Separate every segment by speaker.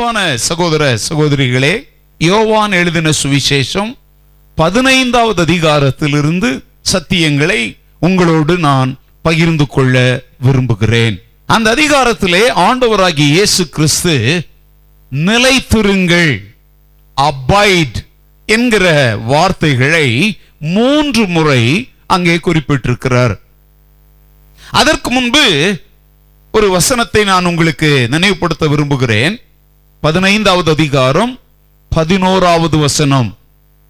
Speaker 1: அன்பான சகோதர சகோதரிகளே யோவான் எழுதின சுவிசேஷம் பதினைந்தாவது அதிகாரத்திலிருந்து சத்தியங்களை உங்களோடு நான் பகிர்ந்து கொள்ள விரும்புகிறேன். அந்த அதிகாரத்திலே ஆண்டவராகிய இயேசு கிறிஸ்து நிலைத்திருங்கள் அபைட் என்கிற வார்த்தைகளை மூன்று முறை அங்கே குறிப்பிட்டிருக்கிறார். அதற்கு முன்பு ஒரு வசனத்தை நான் உங்களுக்கு நினைவுபடுத்த விரும்புகிறேன். பதினைந்தாவது அதிகாரம் பதினோராவது வசனம்.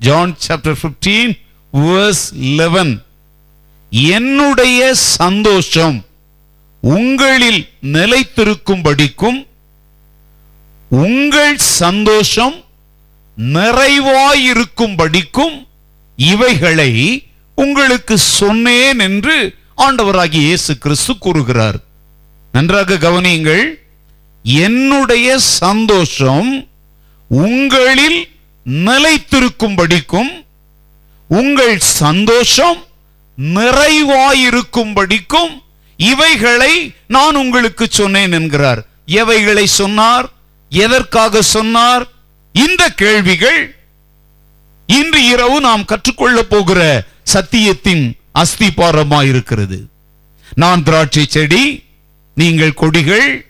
Speaker 1: ஜான் சாப்டர் 15 verse 11 என்னுடைய சந்தோஷம் உங்களில் நிலைத்திருக்கும்படிக்கும் உங்கள் சந்தோஷம் நிறைவாயிருக்கும்படிக்கும் இவைகளை உங்களுக்கு சொன்னேன் என்று ஆண்டவராகிய இயேசு கிறிஸ்து கூறுகிறார். நன்றாக கவனியுங்கள் என்னுடைய சந்தோஷம் உங்களில் நிலைத்திருக்கும்படிக்கும் உங்கள் சந்தோஷம் நிறைவாயிருக்கும்படிக்கும் இவைகளை நான் உங்களுக்கு சொன்னேன் என்கிறார். எவைகளை சொன்னார்? எதற்காக சொன்னார்? இந்த கேள்விகள் இன்று இரவு நாம் கற்றுக்கொள்ள போகிற சத்தியத்தின் அஸ்திபாரமாயிருக்கிறது. நான் திராட்சை செடி நீங்கள் கொடிகள்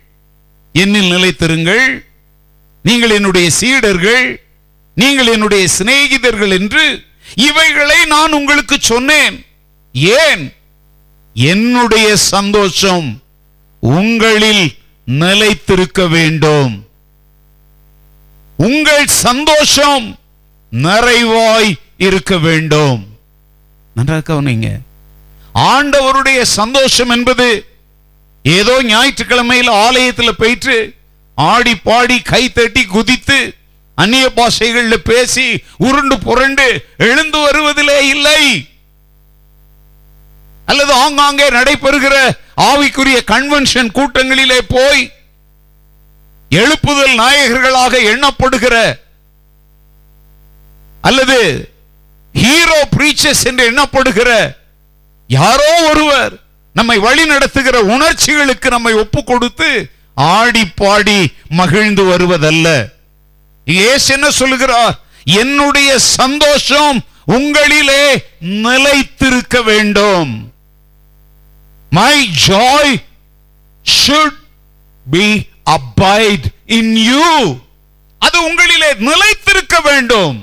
Speaker 1: என்னில் நிலைத்திருங்கள். நீங்கள் என்னுடைய சீடர்கள் நீங்கள் என்னுடைய சிநேகிதர்கள் என்று இவைகளை நான் உங்களுக்கு சொன்னேன். ஏன்? என்னுடைய சந்தோஷம் உங்களில் நிலைத்திருக்க வேண்டும். உங்கள் சந்தோஷம் நிறைவாய் இருக்க வேண்டும். நன்றாக கவனிங்க ஆண்டவருடைய சந்தோஷம் என்பது ஏதோ ஞாயிற்றுக்கிழமையில் ஆலயத்தில் போயிட்டு ஆடி பாடி கை தட்டி குதித்து அந்நிய பாஷைகள்ல பேசி உருண்டு புரண்டு எழுந்து வருவதிலே இல்லை. அல்லது ஆங்காங்கே நடைபெறுகிற ஆவிக்குரிய கன்வென்ஷன் கூட்டங்களிலே போய் எழுப்புதல் நாயகர்களாக எண்ணப்படுகிற அல்லது ஹீரோ பிரீச்சர்ஸ் என்று எண்ணப்படுகிற யாரோ ஒருவர் நம்மை வழி நடத்துகிற உணர்ச்சிகளுக்கு நம்மை ஒப்பு கொடுத்து ஆடி பாடி மகிழ்ந்து வருவதல்ல. இயேசு என்ன சொல்கிறார் என்னுடைய சந்தோஷம் உங்களிலே நிலைத்திருக்க வேண்டும். My joy should be abide in you அது உங்களிலே நிலைத்திருக்க வேண்டும்.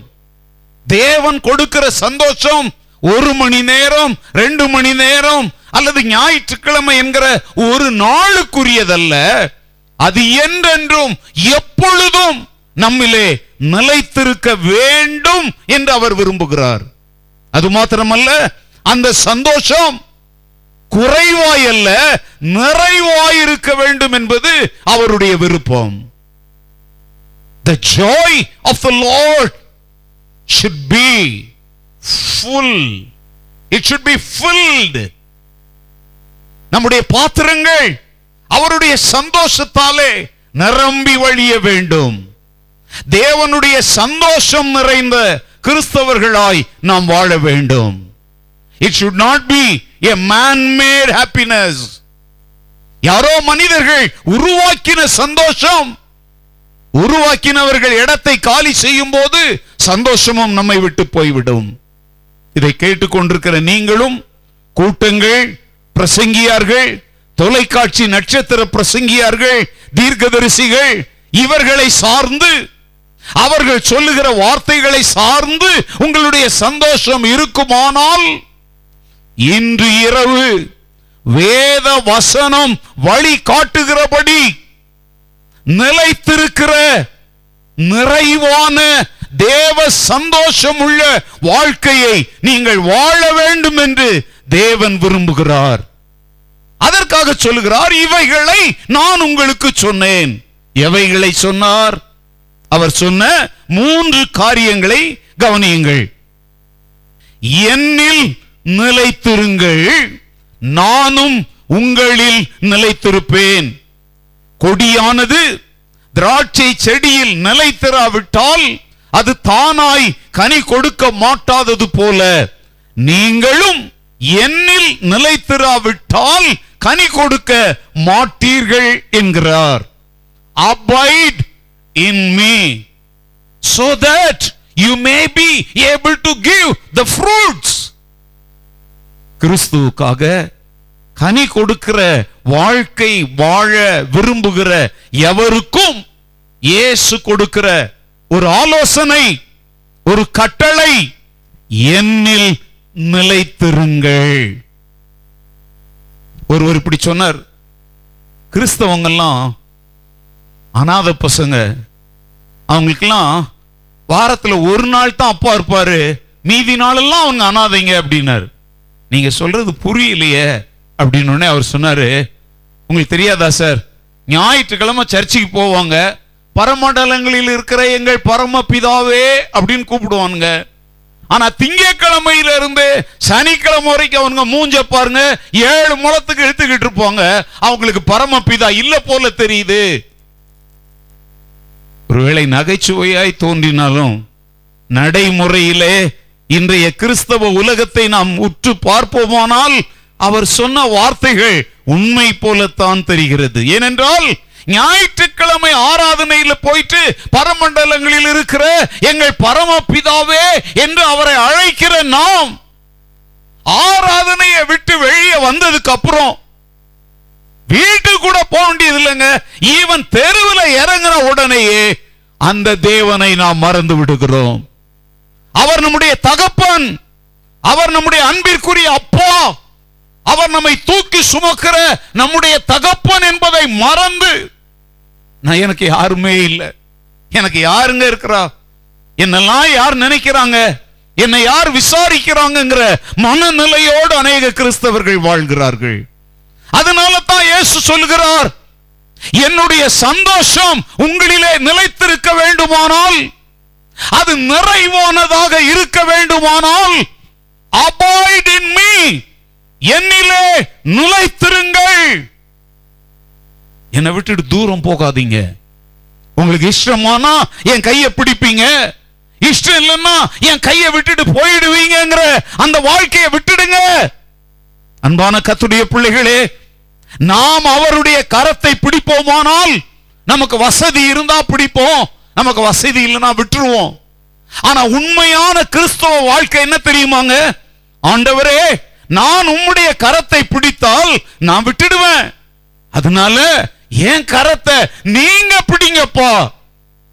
Speaker 1: தேவன் கொடுக்கிற சந்தோஷம் ஒரு மணி நேரம் ரெண்டு மணி நேரம் அல்லது ஞாயிற்றுக்கிழமை என்கிற ஒரு நாளுக்குரியதல்ல அது என்றென்றும் எப்பொழுதும் நம்மிலே நிலைத்திருக்க வேண்டும் என்று அவர் விரும்புகிறார் அது மாத்திரமல்ல அந்த சந்தோஷம் குறைவாய் அல்ல நிறைவாய் இருக்க வேண்டும் என்பது அவருடைய விருப்பம் the joy of the Lord should be full it should be filled. நம்முடைய பாத்திரங்கள் அவருடைய சந்தோஷத்தாலே நிரம்பி வழிய வேண்டும். தேவனுடைய சந்தோஷம் நிறைந்த கிறிஸ்தவர்களாய் நாம் வாழ வேண்டும். It should not be a man made happiness யாரோ மனிதர்கள் உருவாக்கின சந்தோஷம் உருவாக்கினவர்கள் இடத்தை காலி செய்யும் போது சந்தோஷமும் நம்மை விட்டு போய்விடும். இதை கேட்டுக்கொண்டிருக்கிற நீங்களும் கூட்டங்கள் பிரசங்கியார்கள் தொலைக்காட்சி நட்சத்திர பிரசங்கியார்கள் தீர்க்கதரிசிகள் இவர்களை சார்ந்து அவர்கள் சொல்லுகிற வார்த்தைகளை சார்ந்து உங்களுடைய சந்தோஷம் இருக்குமானால் இன்று இரவு வேத வசனம் வழி காட்டுகிறபடி நிலைத்திருக்கிற நிறைவான தேவ சந்தோஷம் உள்ள வாழ்க்கையை நீங்கள் வாழ வேண்டும் என்று தேவன் விரும்புகிறார். அதற்காக சொல்லுகிறார் இவைகளை நான் உங்களுக்கு சொன்னேன். எவைகளை சொன்னார்? அவர் சொன்ன மூன்று காரியங்களை கவனியுங்கள். என்னில் நிலைத்திருங்கள் நானும் உங்களில் நிலைத்திருப்பேன். கொடியானது திராட்சை செடியில் நிலைத்திராவிட்டால் அது தானாய் கனி கொடுக்க மாட்டாதது போல. நீங்களும் என்னில் நிலைத்திராவிட்டால் கனி கொடுக்க மாட்டீர்கள் என்கிறார். Abide in me so that you may be able to give the fruits. கிறிஸ்துவுக்காக கனி கொடுக்கிற வாழ்க்கை வாழ விரும்புகிற எவருக்கும் இயேசு கொடுக்கிற ஒரு ஆலோசனை ஒரு கட்டளை என்னில் நிலைத்திருங்கள். ஒருவர் இப்படி சொன்னார் கிறிஸ்தவங்கள்லாம் அனாதை பசங்க. அவங்களுக்கெல்லாம் வாரத்தில் ஒரு நாள் தான் அப்பா இருப்பார் மீதி நாளெல்லாம் அவங்க அனாதைங்க அப்படின்னாரு. நீங்கள் சொல்கிறது புரியலையே அப்படின்னு அவர் சொன்னார் உங்களுக்கு தெரியாதா சார்? ஞாயிற்றுக்கிழமை சர்ச்சுக்கு போவாங்க பரமண்டலங்களில் இருக்கிற எங்கள் பரமபிதாவே அப்படின்னு கூப்பிடுவானுங்க. ஆனா திங்கக்கிழமையில இருந்து சனிக்கிழமை வரைக்கும் அவங்க மூஞ்ச பாருங்க ஏழு முளத்துக்கு இழுத்துக்கிட்டு இருப்பாங்க. அவங்களுக்கு பரமபிதா இல்ல போல தெரியுது. ஒருவேளை நகைச்சுவையாய் தோன்றினாலும் நடைமுறையிலே இன்றைய கிறிஸ்தவ உலகத்தை நாம் உற்று பார்ப்போமானால் அவர் சொன்ன வார்த்தைகள் உண்மை போலத்தான் தெரிகிறது. ஏனென்றால் ஞாயிற்றுக்கிழமை ஆராதனையில போயிட்டு பரமண்டலங்களில் இருக்கிற எங்கள் பரமபிதாவே என்று அவரை அழைக்கிற நாம் ஆராதனையை விட்டு வெளியே வந்ததுக்கு அப்புறம் வீட்டுக்கு கூட போக வேண்டியது இல்லைங்க. ஈவன் தெருவில் இறங்கின உடனேயே அந்த தேவனை நாம் மறந்து விடுகிறோம். அவர் நம்முடைய தகப்பன் அவர் நம்முடைய அன்பிற்குரிய அப்பா அவர் நம்மை தூக்கி சுமக்கிற நம்முடைய தகப்பன் என்பதை மறந்து நான் எனக்கு யாருமே இல்லை. எனக்கு யாருங்க இருக்கிறா? என்னெல்லாம் யார் நினைக்கிறாங்க? என்னை யார் விசாரிக்கிறாங்கங்கிற மனநிலையோடு அநேக கிறிஸ்தவர்கள் வாழ்கிறார்கள். அதனால தான் இயேசு சொல்கிறார் என்னுடைய சந்தோஷம் உங்களிலே நிலைத்திருக்க வேண்டுமானால் அது நிறைவானதாக இருக்க வேண்டுமானால் அபாய்ட் இன் மீ என்னிலே நிலைத்திருங்கள். என்னை விட்டுட்டு தூரம் போகாதீங்க. உங்களுக்கு இஷ்டமானா என் கையை பிடிப்பீங்க. இஷ்டம் இல்லைன்னா என் கையை விட்டுட்டு போயிடுவீங்கங்கிற அந்த வாழ்க்கையை விட்டுடுங்க. அன்பான கத்துடைய பிள்ளைகளே நாம் அவருடைய கரத்தை பிடிப்போமானால் நமக்கு வசதி இருந்தா பிடிப்போம். நமக்கு வசதி இல்லைன்னா விட்டுருவோம். ஆனா உண்மையான கிறிஸ்தவ வாழ்க்கை என்ன தெரியுமாங்க? ஆண்டவரே நான் உம்முடைய கரத்தை பிடித்தால் நான் விட்டுடுவேன். அதனால என் கரத்தை நீங்க பிடிங்கப்பா.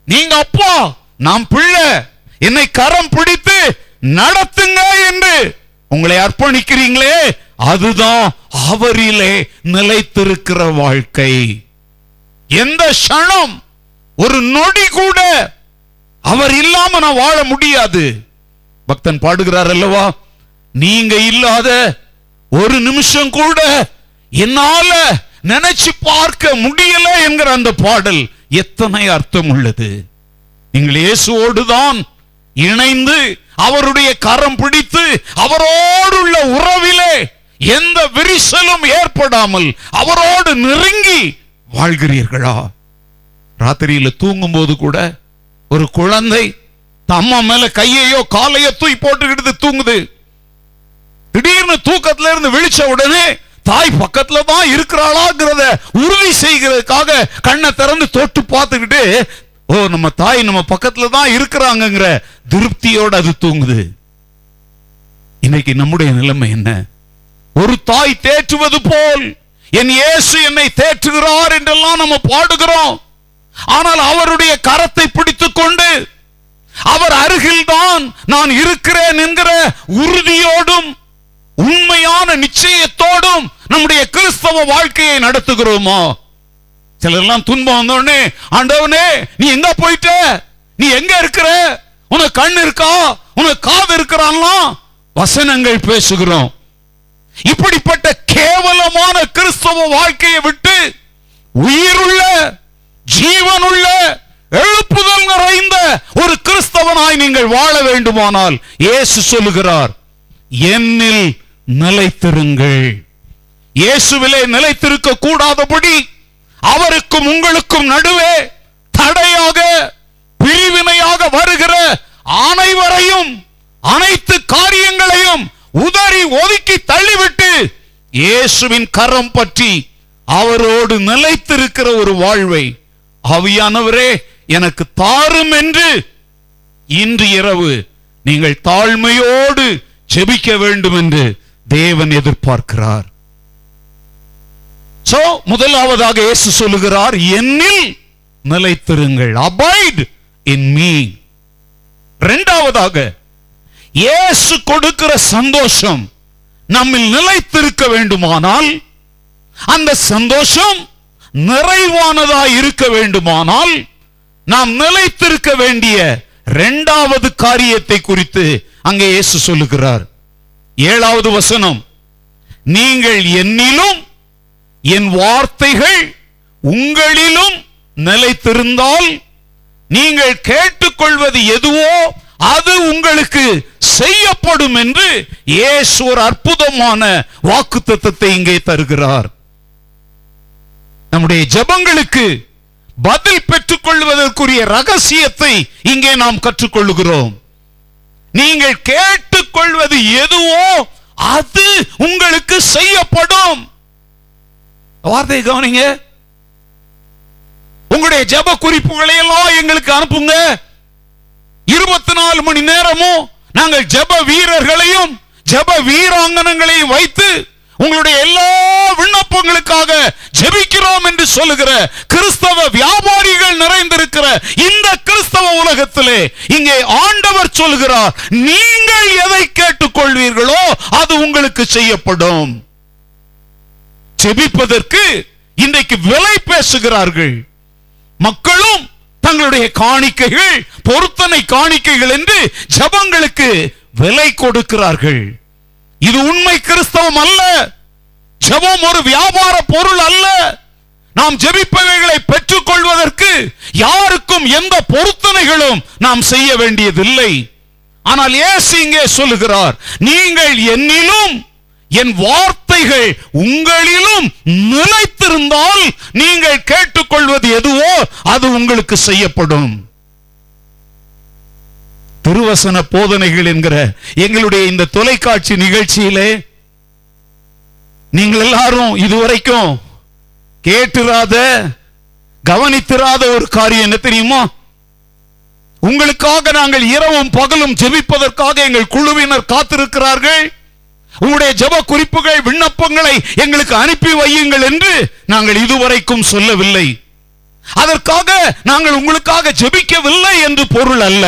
Speaker 1: நீங்க அப்பா நான் பிள்ளை. என்னை கரம் பிடித்து நடத்துங்க என்று உங்களை அர்ப்பணிக்கிறீங்களே அதுதான் அவரிலே நிலைத்திருக்கிற வாழ்க்கை. எந்த க்ஷணம் ஒரு நொடி கூட அவர் இல்லாம நான் வாழ முடியாது. பக்தன் பாடுகிறார் அல்லவா நீங்க இல்லாத ஒரு நிமிஷம் கூட என்னால நினைச்சு பார்க்க முடியல என்கிற அந்த பாடல் எத்தனை அர்த்தம் உள்ளது? நீங்கள் இயேசுவோடுதான் இணைந்து அவருடைய கரம் பிடித்து அவரோடு உள்ள உறவிலே எந்த விரிசலும் ஏற்படாமல் அவரோடு நெருங்கி வாழ்கிறீர்களா? ராத்திரியில தூங்கும் போது கூட ஒரு குழந்தை தம்ம மேல கையையோ காலையோ தூய் போட்டுக்கிட்டு தூங்குது. திடீர்னு தூக்கத்துல இருந்து விழிச்ச உடனே தாய் பக்கத்துல தான் இருக்கிறாளாங்கிறத உறுதி செய்கிறதுக்காக கண்ணை திறந்து தொட்டு பார்த்துக்கிட்டு ஓ நம்ம தாய் நம்ம பக்கத்துல தான் இருக்கிறாங்கங்கிற திருப்தியோட அது தூங்குது. இன்னைக்கு நம்முடைய நிலைமை என்ன? ஒரு தாய் தேற்றுவது போல் என் இயேசு என்னை தேற்றுகிறார் என்றெல்லாம் நம்ம பாடுகிறோம். ஆனால் அவருடைய கரத்தை பிடித்துக் கொண்டு அவர் அருகில்தான் நான் இருக்கிறேன் என்கிற உறுதியோடும் உண்மையான நிச்சயத்தோடும் நம்முடைய கிறிஸ்தவ வாழ்க்கையை நடத்துகிறோமோ? சிலர்லாம் துன்பம் வந்தோடனே ஆண்டவனே நீ எங்க போயிட்ட? நீ எங்க இருக்கிற? உனக்கு கண் இருக்கா? உனக்கு காது இருக்கிறான்லாம்? வசனங்கள் பேசுகிறோம். இப்படிப்பட்ட கேவலமான கிறிஸ்தவ வாழ்க்கையை விட்டு உயிருள்ள ஜீவனுள்ள எழுப்புதல் நிறைந்த ஒரு கிறிஸ்தவனாய் நீங்கள் வாழ வேண்டுமானால் இயேசு சொல்லுகிறார் என்னில் நிலைத்திருங்கள். இயேசுவிலே நிலைத்திருக்க கூடாதபடி அவருக்கும் உங்களுக்கும் நடுவே தடையாக பிரிவினையாக வருகிற அனைவரையும் அனைத்து காரியங்களையும் உதறி ஒதுக்கி தள்ளிவிட்டு இயேசுவின் கரம் பற்றி அவரோடு நிலைத்திருக்கிற ஒரு வாழ்வை அவியானவரே எனக்கு தாரும் என்று இன்று இரவு நீங்கள் தாழ்மையோடு செபிக்க வேண்டும் என்று தேவன் எதிர்பார்க்கிறார். சோ முதலாவதாக இயேசு சொல்லுகிறார் என்னில் நிலைத்திருங்கள் அபாய்ட் இன் மீ இரண்டாவதாக இயேசு கொடுக்கிற சந்தோஷம் நம்மில் நிலைத்திருக்க வேண்டுமானால் அந்த சந்தோஷம் நிறைவானதா இருக்க வேண்டுமானால் நாம் நிலைத்திருக்க வேண்டிய இரண்டாவது காரியத்தை குறித்து அங்கே இயேசு சொல்லுகிறார். ஏழாவது வசனம் நீங்கள் என்னிலும் என் வார்த்தைகள் உங்களிலும் நிலைத்திருந்தால் நீங்கள் கேட்டுக்கொள்வது எதுவோ அது உங்களுக்கு செய்யப்படும் என்று இயேசு ஒரு அற்புதமான வாக்குத்தத்தத்தை இங்கே தருகிறார். நம்முடைய ஜெபங்களுக்கு பதில் பெற்றுக் கொள்வதற்குரிய ரகசியத்தை இங்கே நாம் கற்றுக்கொள்கிறோம் நீங்கள் கேட்டுக்கொள்வது எதுவோ அது உங்களுக்கு செய்யப்படும். வார்த்தையை கவனிங்க. உங்களுடைய ஜெப குறிப்புகளை எல்லாம் எங்களுக்கு அனுப்புங்க. இருபத்தி நாலு மணி நேரமும் நாங்கள் ஜெப வீரர்களையும் ஜெப வீராங்கனங்களையும் வைத்து உங்களுடைய எல்லா விண்ணப்பங்களுக்காக ஜெபிக்கிறோம் என்று சொல்லுகிற கிறிஸ்தவ வியாபாரிகள் உலகத்திலே இங்கே ஆண்டவர் சொல்கிறார் நீங்கள் எதை கேட்டுக்கொள்வீர்களோ அது உங்களுக்கு செய்யப்படும். செபிப்பதற்கு இன்றைக்கு விலை பேசுகிறார்கள். மக்களும் தங்களுடைய காணிக்கைகள் பொருத்தனை காணிக்கைகள் என்று ஜபங்களுக்கு விலை கொடுக்கிறார்கள். இது உண்மை கிறிஸ்தவம் அல்ல. ஜெபம் ஒரு வியாபார பொருள் அல்ல. நாம் ஜெபிப்பவைகளை பெற்றுக் கொள்வதற்கு யாருக்கும் எந்த பொருத்தனைகளும் நாம் செய்ய வேண்டியதில்லை. ஆனால் ஏசு இங்கே சொல்லுகிறார் நீங்கள் என்னிலும் என் வார்த்தைகள் உங்களிலும் நிலைத்திருந்தால் நீங்கள் கேட்டுக்கொள்வது எதுவோ அது உங்களுக்கு செய்யப்படும். திருவசன போதனைகள் என்கிற எங்களுடைய இந்த தொலைக்காட்சி நிகழ்ச்சியிலே நீங்கள் எல்லாரும் இதுவரைக்கும் கேட்டுராத கவனித்திராத ஒரு காரியம் என்ன தெரியுமா? உங்களுக்காக நாங்கள் இரவும் பகலும் ஜெபிப்பதற்காக எங்கள் குழுவினர் காத்திருக்கிறார்கள். உங்களுடைய ஜெப குறிப்புகள் விண்ணப்பங்களை எங்களுக்கு அனுப்பி வையுங்கள் என்று நாங்கள் இதுவரைக்கும் சொல்லவில்லை. அதற்காக நாங்கள் உங்களுக்காக ஜெபிக்கவில்லை என்று பொருள் அல்ல.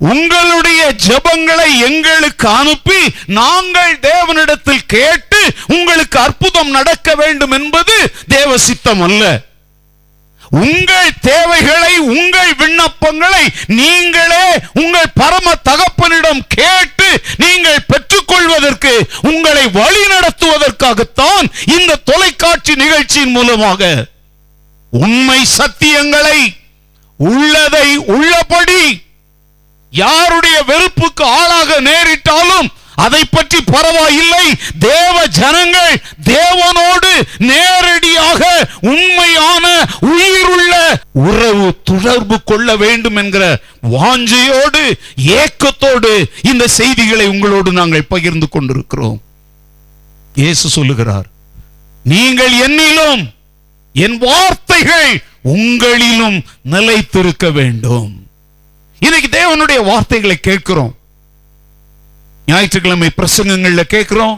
Speaker 1: உங்களுடைய ஜெபங்களை எங்களுக்கு அனுப்பி நாங்கள் தேவனிடத்தில் கேட்டு உங்களுக்கு அற்புதம் நடக்க வேண்டும் என்பது தேவ சித்தம் அல்ல. உங்கள் தேவைகளை உங்கள் விண்ணப்பங்களை நீங்களே உங்கள் பரம தகப்பனிடம் கேட்டு நீங்கள் பெற்றுக்கொள்வதற்கு உங்களை வழி நடத்துவதற்காகத்தான் இந்த தொலைக்காட்சி நிகழ்ச்சியின் மூலமாக. உண்மை சத்தியங்களை உள்ளதை உள்ளபடி யாருடைய வெறுப்புக்கு ஆளாக நேரிட்டாலும் அதை பற்றி பரவாயில்லை. தேவ ஜனங்கள் தேவனோடு நேரடியாக உண்மையான உயிருள்ள உறவு தொடர்பு கொள்ள வேண்டும் என்கிற வாஞ்சையோடு ஏக்கத்தோடு இந்த செய்திகளை உங்களோடு நாங்கள் பகிர்ந்து கொண்டிருக்கிறோம். இயேசு சொல்லுகிறார் நீங்கள் என்னிலும் என் வார்த்தைகள் உங்களிலும் நிலைத்திருக்க வேண்டும். இன்னைக்கு தேவனுடைய வார்த்தைகளை கேட்கிறோம். ஞாயிற்றுக்கிழமை பிரசங்கங்கள்ல கேட்கிறோம்.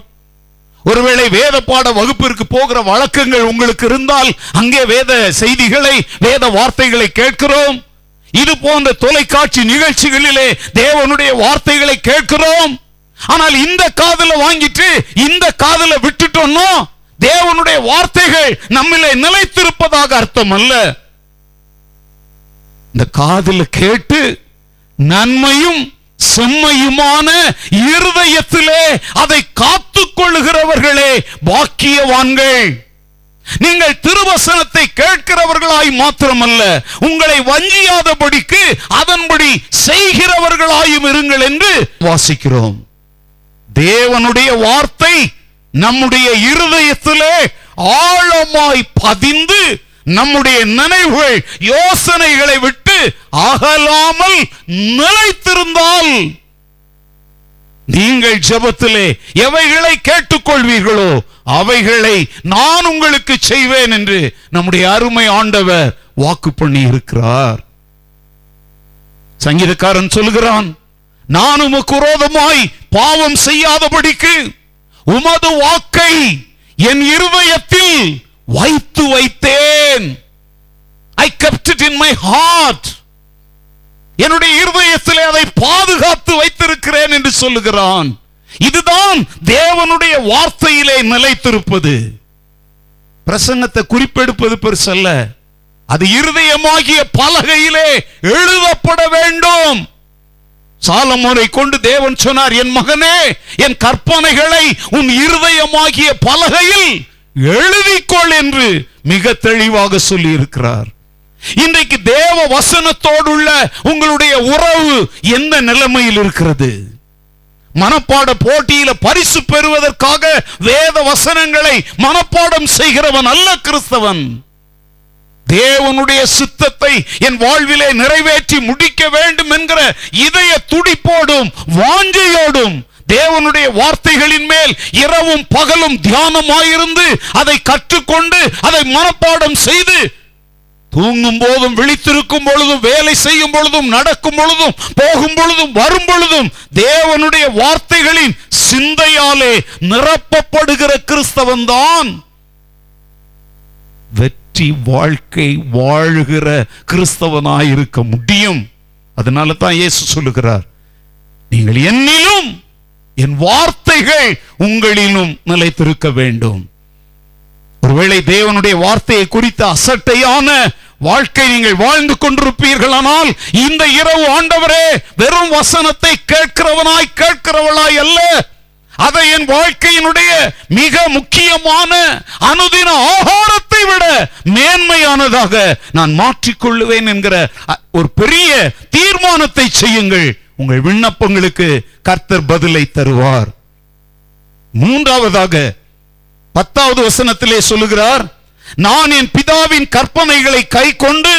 Speaker 1: ஒருவேளை வேத பாட வகுப்பிற்கு போகிற வழக்கங்கள் உங்களுக்கு இருந்தால் அங்கே வேத செய்திகளை வேத வார்த்தைகளை கேட்கிறோம். இது போன்ற தொலைக்காட்சி நிகழ்ச்சிகளிலே தேவனுடைய வார்த்தைகளை கேட்கிறோம். ஆனால் இந்த காதுல வாங்கிட்டு இந்த காதுல விட்டுட்டோம்னா தேவனுடைய வார்த்தைகள் நம்மிலே நிலைத்திருப்பதாக அர்த்தம் அல்ல இந்த காதல கேட்டு நன்மையும் செம்மையுமான இருதயத்திலே அதை காத்துக் கொள்ளுகிறவர்களே பாக்கியவான்கள். நீங்கள் திருவசனத்தை கேட்கிறவர்களாய் மாத்திரமல்ல உங்களை வஞ்சியாதபடிக்கு அதன்படி செய்கிறவர்களாயும் இருங்கள் என்று வாசிக்கிறோம். தேவனுடைய வார்த்தை நம்முடைய இருதயத்திலே ஆழமாய் பதிந்து நம்முடைய நினைவுகள் யோசனைகளை விட்டு அகலாமல் நிலைத்திருந்தால் நீங்கள் ஜபத்திலே எவைகளை கேட்டுக்கொள்வீர்களோ அவைகளை நான் உங்களுக்கு செய்வேன் என்று நம்முடைய அருமை ஆண்டவர் வாக்கு பண்ணி இருக்கிறார். சங்கீதக்காரன் சொல்லுகிறான் நான் உமக்கு விரோதமாய் பாவம் செய்யாதபடிக்கு உமது வாக்கை என் இருதயத்தில் வைத்து வைத்தேன். I kept it in my heart என்னுடைய இருதயத்திலே அதை பாதுகாத்து வைத்திருக்கிறேன் என்று சொல்லுகிறான். இதுதான் தேவனுடைய வார்த்தையிலே நிலைத்திருப்பது. பிரசங்கத்தை குறிப்பெடுப்பது பெருசல்ல. அது இருதயமாகிய பலகையிலே எழுதப்பட வேண்டும். சாலமோனை கொண்டு தேவன் சொன்னார் என் மகனே என் கற்பனைகளை உன் இருதயமாகிய பலகையில் எழுதிக்கொள் என்று மிக தெளிவாக சொல்லி இருக்கிறார் இன்றைக்கு தேவ வசனத்தோடுள்ள உங்களுடைய உறவு எந்த நிலைமையில் இருக்கிறது? மனப்பாட போட்டியில பரிசு பெறுவதற்காக வேத வசனங்களை மனப்பாடம் செய்கிறவன் அல்ல கிறிஸ்தவன். தேவனுடைய சித்தத்தை என் வாழ்விலே நிறைவேற்றி முடிக்க வேண்டும் என்கிற இதய துடிப்போடும் வாஞ்சையோடும் தேவனுடைய வார்த்தைகளின் மேல் இரவும் பகலும் தியானமாயிருந்து அதை கற்றுக்கொண்டு அதை மனப்பாடம் செய்து தூங்கும் போதும் விழித்திருக்கும் பொழுதும் வேலை செய்யும் பொழுதும் நடக்கும் பொழுதும் போகும் பொழுதும் வரும் பொழுதும் தேவனுடைய வார்த்தைகளின் சிந்தையாலே நிரப்பப்படுகிற கிறிஸ்தவன் தான் வெற்றி வாழ்க்கை வாழுகிற கிறிஸ்தவனாயிருக்க முடியும். அதனால தான் இயேசு சொல்லுகிறார் நீங்கள் என்னிலும் என் வார்த்தைகள் உங்களிலும் நிலைத்திருக்க வேண்டும். ஒருவேளை தேவனுடைய வார்த்தையை குறித்த அசட்டையான வாழ்க்கை நீங்கள் வாழ்ந்து கொண்டிருப்பீர்களானால் இந்த இரவு ஆண்டவரே வெறும் வசனத்தை கேட்கிறவனாய் கேட்கிறவளாய் அல்ல. அதை என் வாழ்க்கையினுடைய மிக முக்கியமான அனுதின ஆகாரத்தை விட மேன்மையானதாக நான் மாற்றிக்கொள்ளுவேன் என்கிற ஒரு பெரிய தீர்மானத்தை செய்யுங்கள். உங்கள் விண்ணப்பங்களுக்கு கர்த்தர் பதிலை தருவார். மூன்றாவதாக பத்தாவது வசனத்திலே சொல்லுகிறார் நான் என் பிதாவின் கற்பனைகளை கை கொண்டு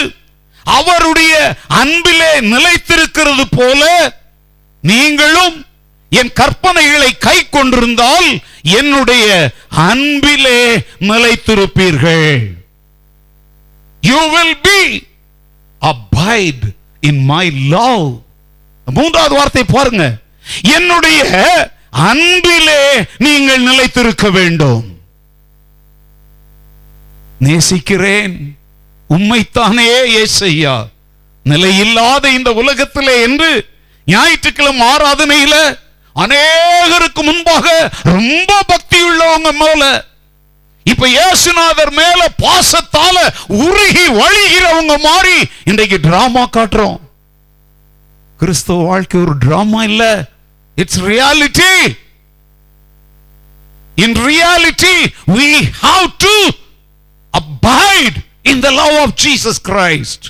Speaker 1: அவருடைய அன்பிலே நிலைத்திருக்கிறது போல நீங்களும் என் கற்பனைகளை கை கொண்டிருந்தால் என்னுடைய அன்பிலே நிலைத்திருப்பீர்கள். You will be abide in my love மூன்றாவது வார்த்தை பாருங்க. என்னுடைய அன்பிலே நீங்கள் நிலைத்திருக்க வேண்டும். நேசிக்கிறேன். உண்மைத்தானே ஏசையா. நிலையில்லாத இந்த உலகத்திலே என்று ஞாயிற்றுக்கிழமை ஆராதனையில அநேகருக்கு முன்பாக ரொம்ப பக்தி உள்ளவங்க மேல. இப்ப இயேசுநாதர் மேல பாசத்தால உருகி வழிகிறவங்க மாறி இன்றைக்கு டிராமா காட்டுறோம். கிறிஸ்தவ வாழ்க்கை ஒரு டிராமா இல்ல. It's reality in reality we have to abide in the love of Jesus Christ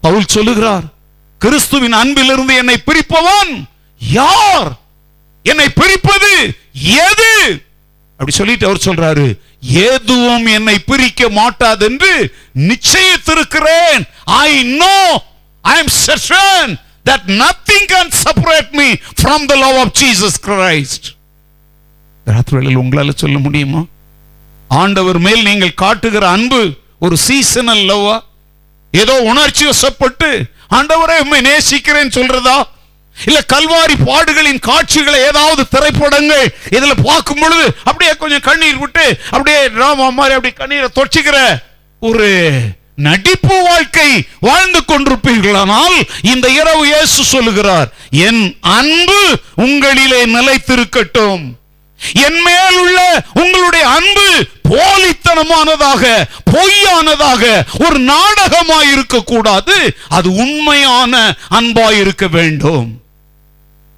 Speaker 1: Paul சொல்லுகிறார் கிறிஸ்துவின் அன்பிலிருந்து என்னை பிரிப்பவன் யார்? என்னை பிரிப்பது எது? அப்படி சொல்லிட்டு அவர் சொல்றாரு எதுவும் என்னை பிரிக்க மாட்டாது என்று நிச்சயித்திருக்கிறேன். I know I am certain that nothing can me from the love love of Jesus Christ ராத்திரிகளில் உங்களால சொல்ல முடியுமா? ஆண்டவர் மேல் நீங்கள் காட்டுகிற அன்பு ஒரு சீசனல் லவ்வா ஏதோ உணர்ச்சி வசப்பட்டு ஆண்டவரை உண்மை நேசிக்கிறேன் சொல்றதா? இல்ல கல்வாரி பாடுகளின் காட்சிகளை ஏதாவது திரைப்படங்கள் இதுல பார்க்கும் பொழுது அப்படியே கொஞ்சம் கண்ணீர் விட்டு அப்படியே டிராமா மாதிரி அப்படி கண்ணீரை தொச்சிக்கிற ஒரு நடிப்பு வாழ்க்கை வாழ்ந்து கொண்டிருப்பீர்களானால் இந்த இரவு இயேசு சொல்லுகிறார் என் அன்பு உங்களிலே நிலைத்திருக்கட்டும். என் மேல் உள்ள உங்களுடைய அன்பு போலித்தனமானதாக பொய்யானதாக ஒரு நாடகமாய் இருக்கக்கூடாது அது உண்மையான அன்பாய் இருக்க வேண்டும்.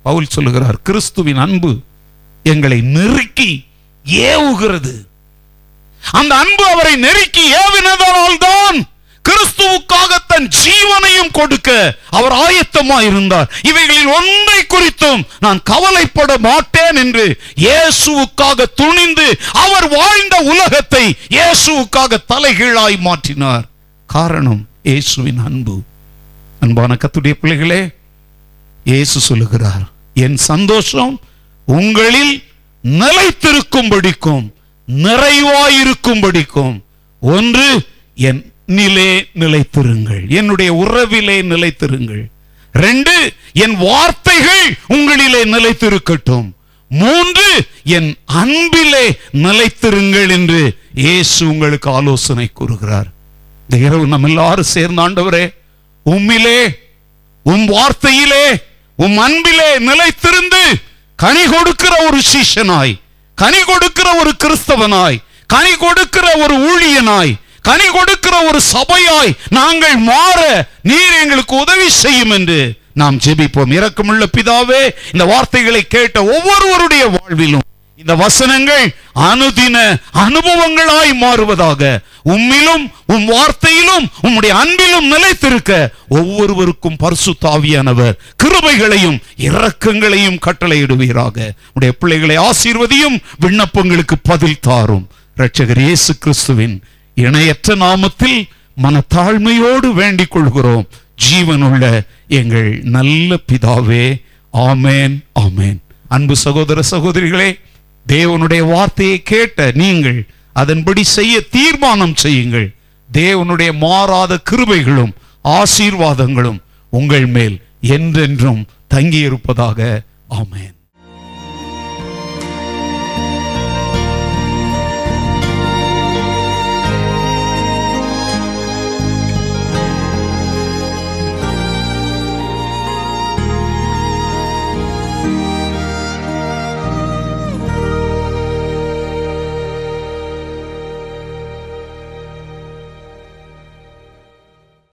Speaker 1: பவுல் சொல்லுகிறார் கிறிஸ்துவின் அன்பு எங்களை நெருக்கி ஏவுகிறது. அந்த அன்பு அவரை நெருக்கி ஏவினதனால் தான் கிறிஸ்துவுக்காக தன் ஜீவனையும் கொடுக்க அவர் ஆயத்தமா இருந்தார். இவைகளில் ஒன்றை குறித்தும் நான் கவலைப்பட மாட்டேன் என்று இயேசுவுக்காக துணிந்து அவர் வாழ்ந்த உலகத்தை இயேசுவுக்காக தலைகீழாய் மாற்றினார். காரணம் இயேசுவின் அன்பு. அன்பான கத்துடைய பிள்ளைகளே இயேசு சொல்லுகிறார் என் சந்தோஷம் உங்களில் நிலைத்திருக்கும்படிக்கும் நிறைவாயிருக்கும்படிக்கும். ஒன்று என் நிலே நிலைத்திருங்கள். என்னுடைய உறவிலே நிலைத்திருங்கள். ரெண்டு என் வார்த்தைகள் உங்களிலே நிலைத்திருக்கட்டும். மூன்று என் அன்பிலே நிலைத்திருங்கள் என்று இயேசு உங்களுக்கு ஆலோசனை கூறுகிறார். இந்த இரவு நம்ம எல்லாரும் சேர்ந்த ஆண்டவரே உம்மிலே உம் வார்த்தையிலே உம் அன்பிலே நிலைத்திருந்து கனி கொடுக்கிற ஒரு சீஷனாய் கனி கொடுக்கிற ஒரு கிறிஸ்தவனாய் கனி கொடுக்கிற ஒரு ஊழியனாய் கனி கொடுக்கிற ஒரு சபையாய் நாங்கள் மாற நீர் எங்களுக்கு உதவி செய்யும் என்று நாம் ஜெபிப்போம். இறக்கமுள்ள பிதாவே இந்த வார்த்தைகளை கேட்ட ஒவ்வொருவருடைய வாழ்விலும் இந்த வசனங்கள் அனுதின அனுபவங்களாய் மாறுவதாக உம்மிலும் உம் வார்த்தையிலும் உம்முடைய அன்பிலும் நிலைத்திருக்க ஒவ்வொருவருக்கும் பரிசுத்தாவியானவர் கிருபைகளையும் இரக்கங்களையும் கட்டளையிடுவீராக. உடைய பிள்ளைகளை ஆசீர்வதியும் விண்ணப்பங்களுக்கு பதில் தாரும். இரட்சகர் இயேசு கிறிஸ்துவின் இணையற்ற நாமத்தில் மனத்தாழ்மையோடு வேண்டிக் கொள்கிறோம் ஜீவனுள்ள எங்கள் நல்ல பிதாவே ஆமேன் ஆமேன். அன்பு சகோதர சகோதரிகளே தேவனுடைய வார்த்தையை கேட்ட நீங்கள் அதன்படி செய்ய தீர்மானம் செய்யுங்கள். தேவனுடைய மாறாத கிருபைகளும் ஆசீர்வாதங்களும் உங்கள் மேல் என்றென்றும் தங்கியிருப்பதாக ஆமேன்.